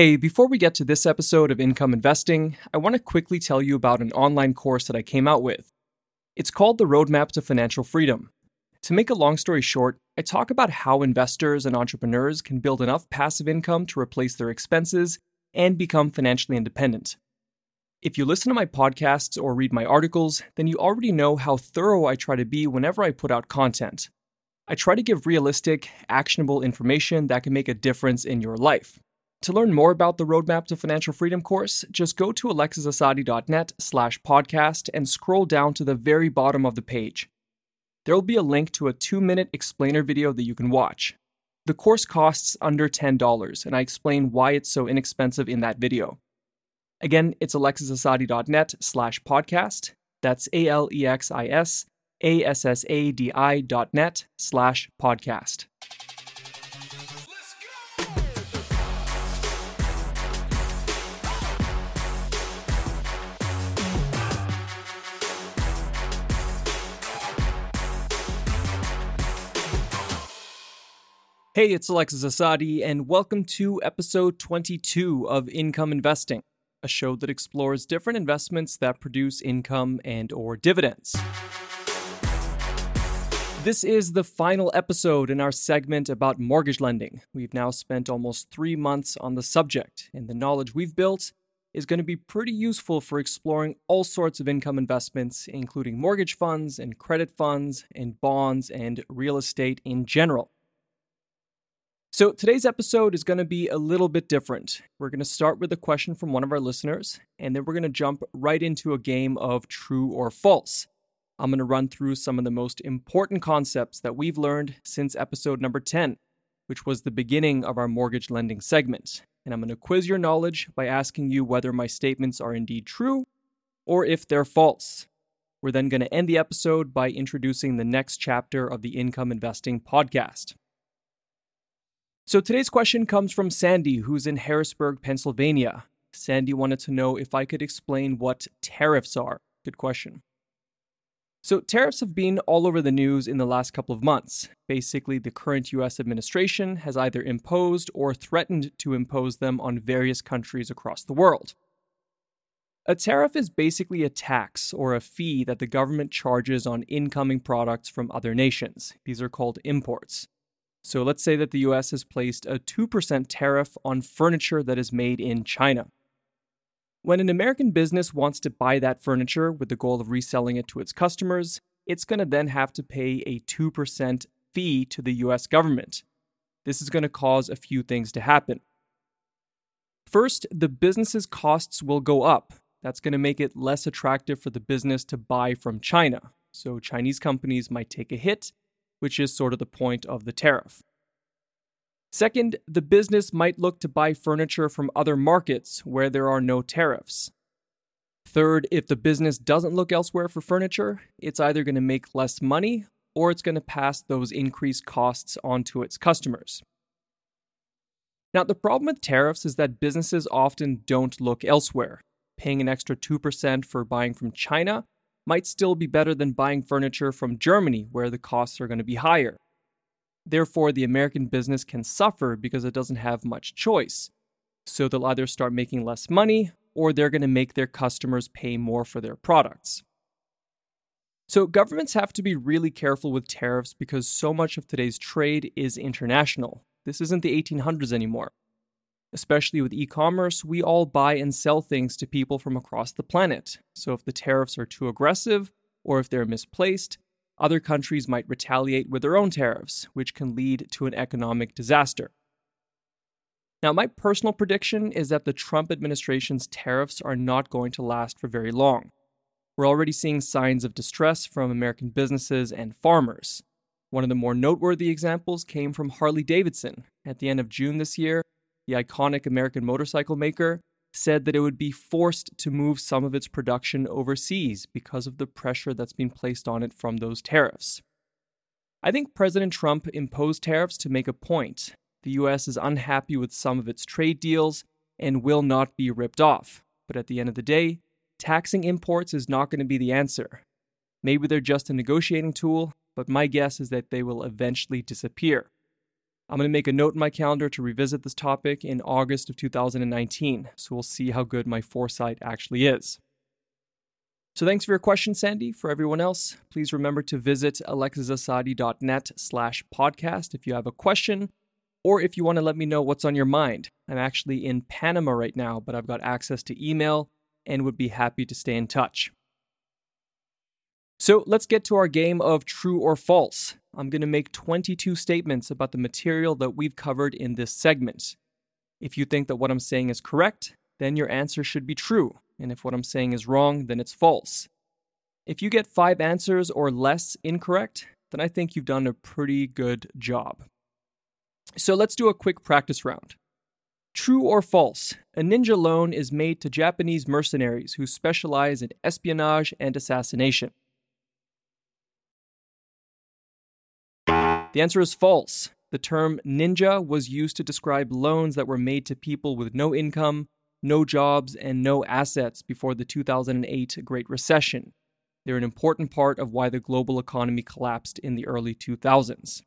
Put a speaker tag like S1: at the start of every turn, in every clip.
S1: Hey, before we get to this episode of Income Investing, I want to quickly tell you about an online course that I came out with. It's called The Roadmap to Financial Freedom. To make a long story short, I talk about how investors and entrepreneurs can build enough passive income to replace their expenses and become financially independent. If you listen to my podcasts or read my articles, then you already know how thorough I try to be whenever I put out content. I try to give realistic, actionable information that can make a difference in your life. To learn more about the Roadmap to Financial Freedom course, just go to alexisassadi.net slash podcast and scroll down to the very bottom of the page. There will be a link to a two minute explainer video that you can watch. The course costs under $10, and I explain why it's so inexpensive in that video. Again, it's alexisassadi.net slash podcast. That's A L E X I S A S S A D I dot net slash podcast. Hey, it's Alexis Assadi, and welcome to episode 22 of Income Investing, a show that explores different investments that produce income and or dividends. This is the final episode in our segment about mortgage lending. We've now spent almost three months on the subject, and the knowledge we've built is going to be pretty useful for exploring all sorts of income investments, including mortgage funds and credit funds and bonds and real estate in general. So, today's episode is going to be a little bit different. We're going to start with a question from one of our listeners, and then we're going to jump right into a game of true or false. I'm going to run through some of the most important concepts that we've learned since episode number 10, which was the beginning of our mortgage lending segment. And I'm going to quiz your knowledge by asking you whether my statements are indeed true or if they're false. We're then going to end the episode by introducing the next chapter of the Income Investing podcast. So today's question comes from Sandy, who's in Harrisburg, Pennsylvania. Sandy wanted to know if I could explain what tariffs are. Good question. So, tariffs have been all over the news in the last couple of months. Basically, the current US administration has either imposed or threatened to impose them on various countries across the world. A tariff is basically a tax or a fee that the government charges on incoming products from other nations. These are called imports. So let's say that the US has placed a 2% tariff on furniture that is made in China. When an American business wants to buy that furniture with the goal of reselling it to its customers, it's going to then have to pay a 2% fee to the US government. This is going to cause a few things to happen. First, the business's costs will go up. That's going to make it less attractive for the business to buy from China. So Chinese companies might take a hit which is sort of the point of the tariff. Second, the business might look to buy furniture from other markets where there are no tariffs. Third, if the business doesn't look elsewhere for furniture, it's either going to make less money or it's going to pass those increased costs onto its customers. Now, the problem with tariffs is that businesses often don't look elsewhere. Paying an extra 2% for buying from China might still be better than buying furniture from Germany, where the costs are going to be higher. Therefore, the American business can suffer because it doesn't have much choice. So they'll either start making less money or they're going to make their customers pay more for their products. So, governments have to be really careful with tariffs because so much of today's trade is international. This isn't the 1800s anymore. Especially with e commerce, we all buy and sell things to people from across the planet. So if the tariffs are too aggressive or if they're misplaced, other countries might retaliate with their own tariffs, which can lead to an economic disaster. Now, my personal prediction is that the Trump administration's tariffs are not going to last for very long. We're already seeing signs of distress from American businesses and farmers. One of the more noteworthy examples came from Harley Davidson. At the end of June this year, the iconic American motorcycle maker, said that it would be forced to move some of its production overseas because of the pressure that's been placed on it from those tariffs. I think President Trump imposed tariffs to make a point. The US is unhappy with some of its trade deals and will not be ripped off. But at the end of the day, taxing imports is not going to be the answer. Maybe they're just a negotiating tool, but my guess is that they will eventually disappear. I'm going to make a note in my calendar to revisit this topic in August of 2019, so we'll see how good my foresight actually is. So thanks for your question, Sandy. For everyone else, please remember to visit alexisassadi.net slash podcast if you have a question or if you want to let me know what's on your mind. I'm actually in Panama right now, but I've got access to email and would be happy to stay in touch. So let's get to our game of true or false. I'm going to make 22 statements about the material that we've covered in this segment. If you think that what I'm saying is correct, then your answer should be true. And if what I'm saying is wrong, then it's false. If you get five answers or less incorrect, then I think you've done a pretty good job. So let's do a quick practice round. True or false, a ninja loan is made to Japanese mercenaries who specialize in espionage and assassination. The answer is false. The term ninja was used to describe loans that were made to people with no income, no jobs, and no assets before the 2008 Great Recession. They're an important part of why the global economy collapsed in the early 2000s.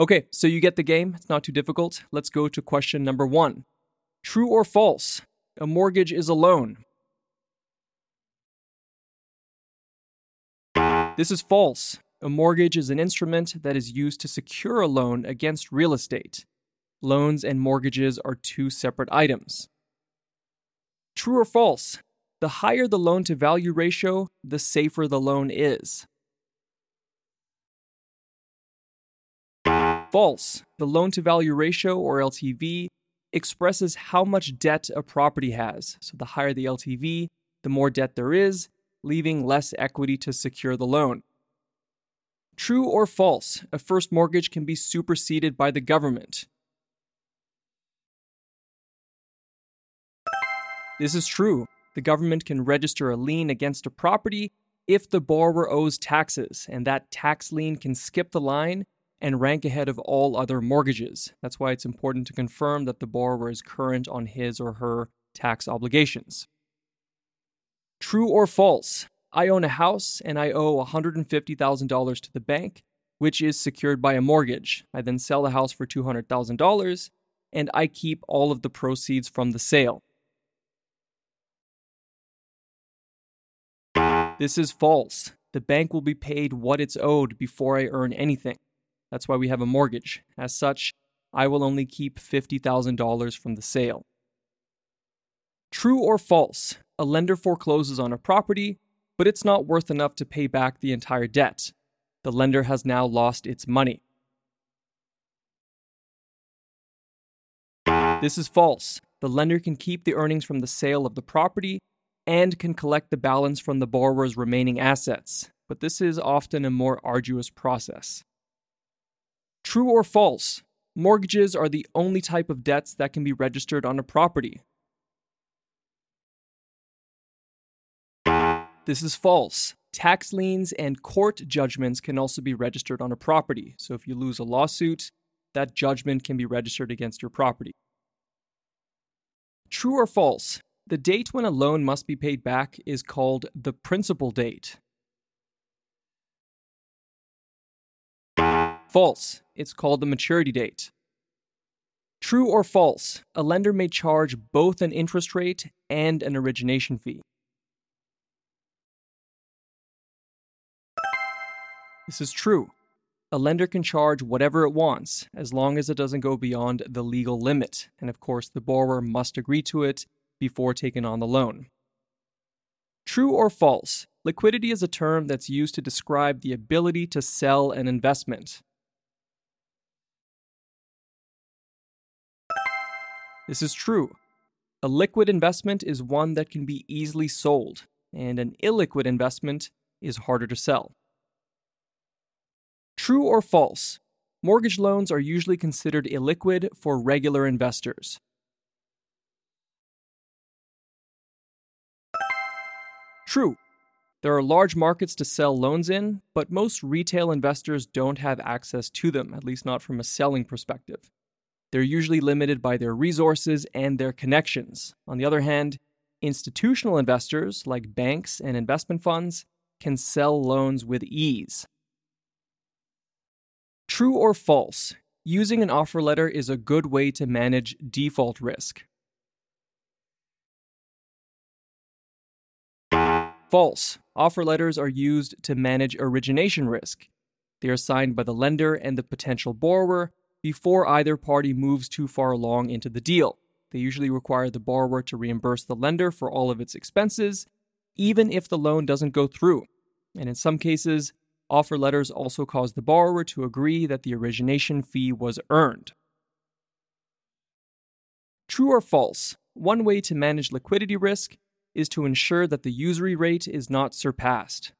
S1: Okay, so you get the game. It's not too difficult. Let's go to question number one True or false? A mortgage is a loan. This is false. A mortgage is an instrument that is used to secure a loan against real estate. Loans and mortgages are two separate items. True or false? The higher the loan to value ratio, the safer the loan is. False. The loan to value ratio, or LTV, expresses how much debt a property has. So the higher the LTV, the more debt there is, leaving less equity to secure the loan. True or false, a first mortgage can be superseded by the government. This is true. The government can register a lien against a property if the borrower owes taxes, and that tax lien can skip the line and rank ahead of all other mortgages. That's why it's important to confirm that the borrower is current on his or her tax obligations. True or false, I own a house and I owe $150,000 to the bank, which is secured by a mortgage. I then sell the house for $200,000 and I keep all of the proceeds from the sale. This is false. The bank will be paid what it's owed before I earn anything. That's why we have a mortgage. As such, I will only keep $50,000 from the sale. True or false, a lender forecloses on a property but it's not worth enough to pay back the entire debt. The lender has now lost its money. This is false. The lender can keep the earnings from the sale of the property and can collect the balance from the borrower's remaining assets, but this is often a more arduous process. True or false? Mortgages are the only type of debts that can be registered on a property. This is false. Tax liens and court judgments can also be registered on a property. So if you lose a lawsuit, that judgment can be registered against your property. True or false? The date when a loan must be paid back is called the principal date. False. It's called the maturity date. True or false? A lender may charge both an interest rate and an origination fee. This is true. A lender can charge whatever it wants as long as it doesn't go beyond the legal limit, and of course, the borrower must agree to it before taking on the loan. True or false, liquidity is a term that's used to describe the ability to sell an investment. This is true. A liquid investment is one that can be easily sold, and an illiquid investment is harder to sell. True or false? Mortgage loans are usually considered illiquid for regular investors. True. There are large markets to sell loans in, but most retail investors don't have access to them, at least not from a selling perspective. They're usually limited by their resources and their connections. On the other hand, institutional investors, like banks and investment funds, can sell loans with ease. True or false? using an offer letter is a good way to manage default risk. False. Offer letters are used to manage origination risk. They are signed by the lender and the potential borrower before either party moves too far along into the deal. They usually require the borrower to reimburse the lender for all of its expenses, even if the loan doesn't go through. And in some cases, offer letters also cause the borrower to agree that the origination fee was earned. True or false? One way to manage liquidity risk is to ensure that the usury rate is not surpassed.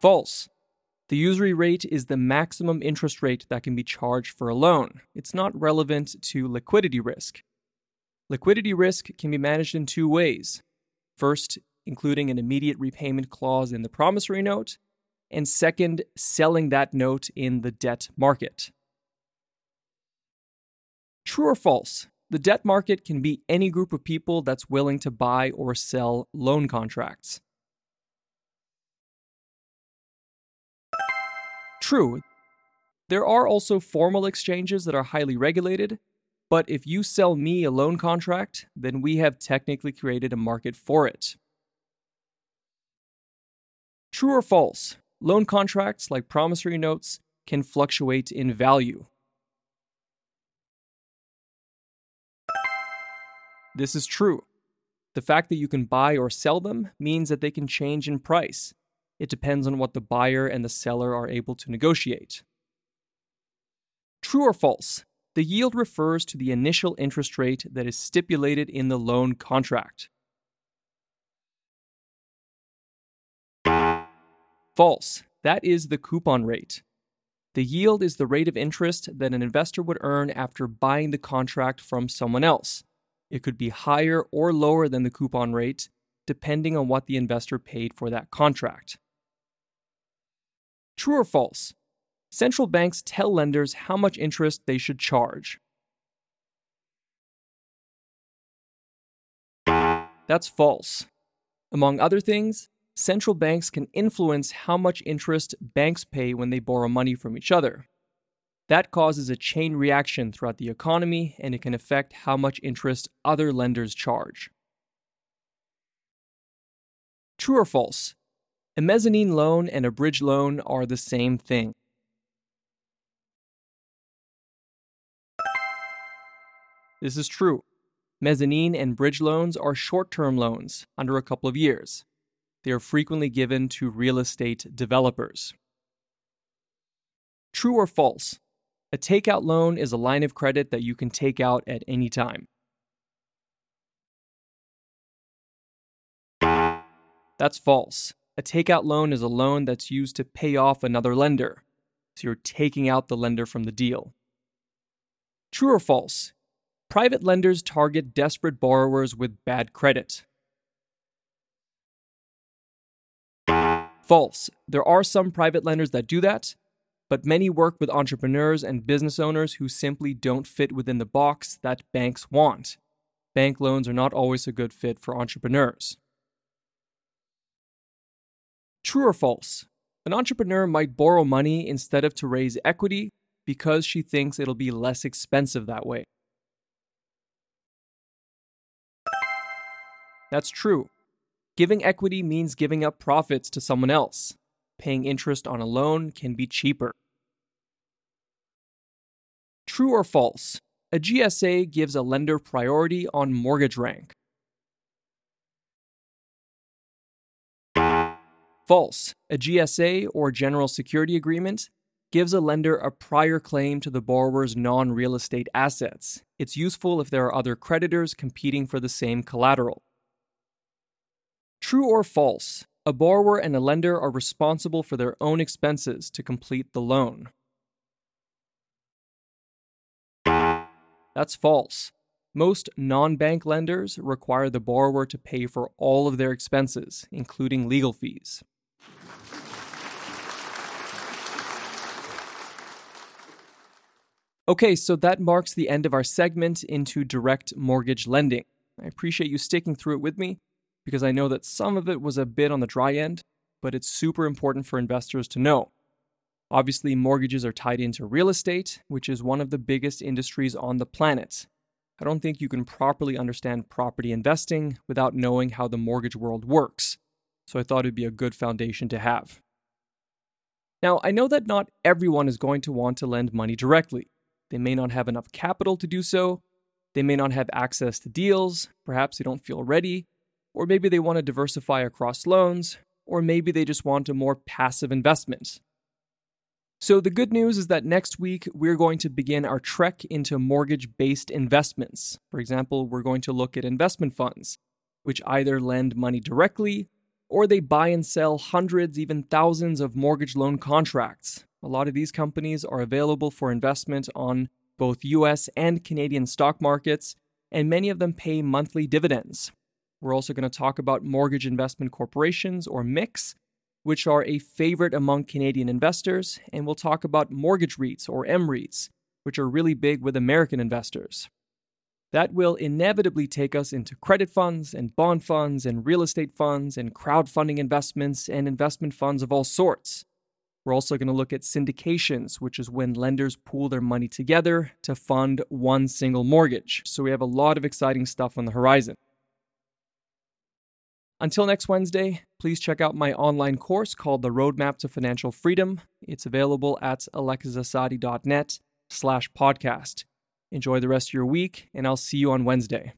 S1: False. The usury rate is the maximum interest rate that can be charged for a loan. It's not relevant to liquidity risk. Liquidity risk can be managed in two ways. First, including an immediate repayment clause in the promissory note, and second, selling that note in the debt market. True or false? The debt market can be any group of people that's willing to buy or sell loan contracts. True. There are also formal exchanges that are highly regulated, but if you sell me a loan contract, then we have technically created a market for it. True or false? Loan contracts, like promissory notes, can fluctuate in value. This is true. The fact that you can buy or sell them means that they can change in price. It depends on what the buyer and the seller are able to negotiate. True or false? The yield refers to the initial interest rate that is stipulated in the loan contract. False. That is the coupon rate. The yield is the rate of interest that an investor would earn after buying the contract from someone else. It could be higher or lower than the coupon rate, depending on what the investor paid for that contract. True or false? Central banks tell lenders how much interest they should charge. That's false. Among other things, central banks can influence how much interest banks pay when they borrow money from each other. That causes a chain reaction throughout the economy and it can affect how much interest other lenders charge. True or false? A mezzanine loan and a bridge loan are the same thing. This is true. Mezzanine and bridge loans are short term loans under a couple of years. They are frequently given to real estate developers. True or false? A takeout loan is a line of credit that you can take out at any time. That's false. A takeout loan is a loan that's used to pay off another lender. So you're taking out the lender from the deal. True or false? Private lenders target desperate borrowers with bad credit. False. There are some private lenders that do that, but many work with entrepreneurs and business owners who simply don't fit within the box that banks want. Bank loans are not always a good fit for entrepreneurs. True or false? An entrepreneur might borrow money instead of to raise equity because she thinks it'll be less expensive that way. That's true. Giving equity means giving up profits to someone else paying interest on a loan can be cheaper. True or false? A GSA gives a lender priority on mortgage rank. False. A GSA or General Security Agreement gives a lender a prior claim to the borrower's non real estate assets. It's useful if there are other creditors competing for the same collateral. True or false? A borrower and a lender are responsible for their own expenses to complete the loan. That's false. Most non bank lenders require the borrower to pay for all of their expenses, including legal fees. Okay, so that marks the end of our segment into direct mortgage lending. I appreciate you sticking through it with me because I know that some of it was a bit on the dry end, but it's super important for investors to know. Obviously, mortgages are tied into real estate, which is one of the biggest industries on the planet. I don't think you can properly understand property investing without knowing how the mortgage world works, so I thought it'd be a good foundation to have. Now, I know that not everyone is going to want to lend money directly. They may not have enough capital to do so, they may not have access to deals, perhaps they don't feel ready, or maybe they want to diversify across loans, or maybe they just want a more passive investment. So, the good news is that next week we're going to begin our trek into mortgage based investments. For example, we're going to look at investment funds, which either lend money directly or they buy and sell hundreds, even thousands of mortgage loan contracts. A lot of these companies are available for investment on both US and Canadian stock markets, and many of them pay monthly dividends. We're also going to talk about mortgage investment corporations, or MICs, which are a favorite among Canadian investors, and we'll talk about mortgage REITs, or MREITs, which are really big with American investors. That will inevitably take us into credit funds and bond funds and real estate funds and crowdfunding investments and investment funds of all sorts. We're also going to look at syndications, which is when lenders pool their money together to fund one single mortgage. So we have a lot of exciting stuff on the horizon. Until next Wednesday, please check out my online course called The Roadmap to Financial Freedom. It's available at alexisassadi.net slash podcast. Enjoy the rest of your week, and I'll see you on Wednesday.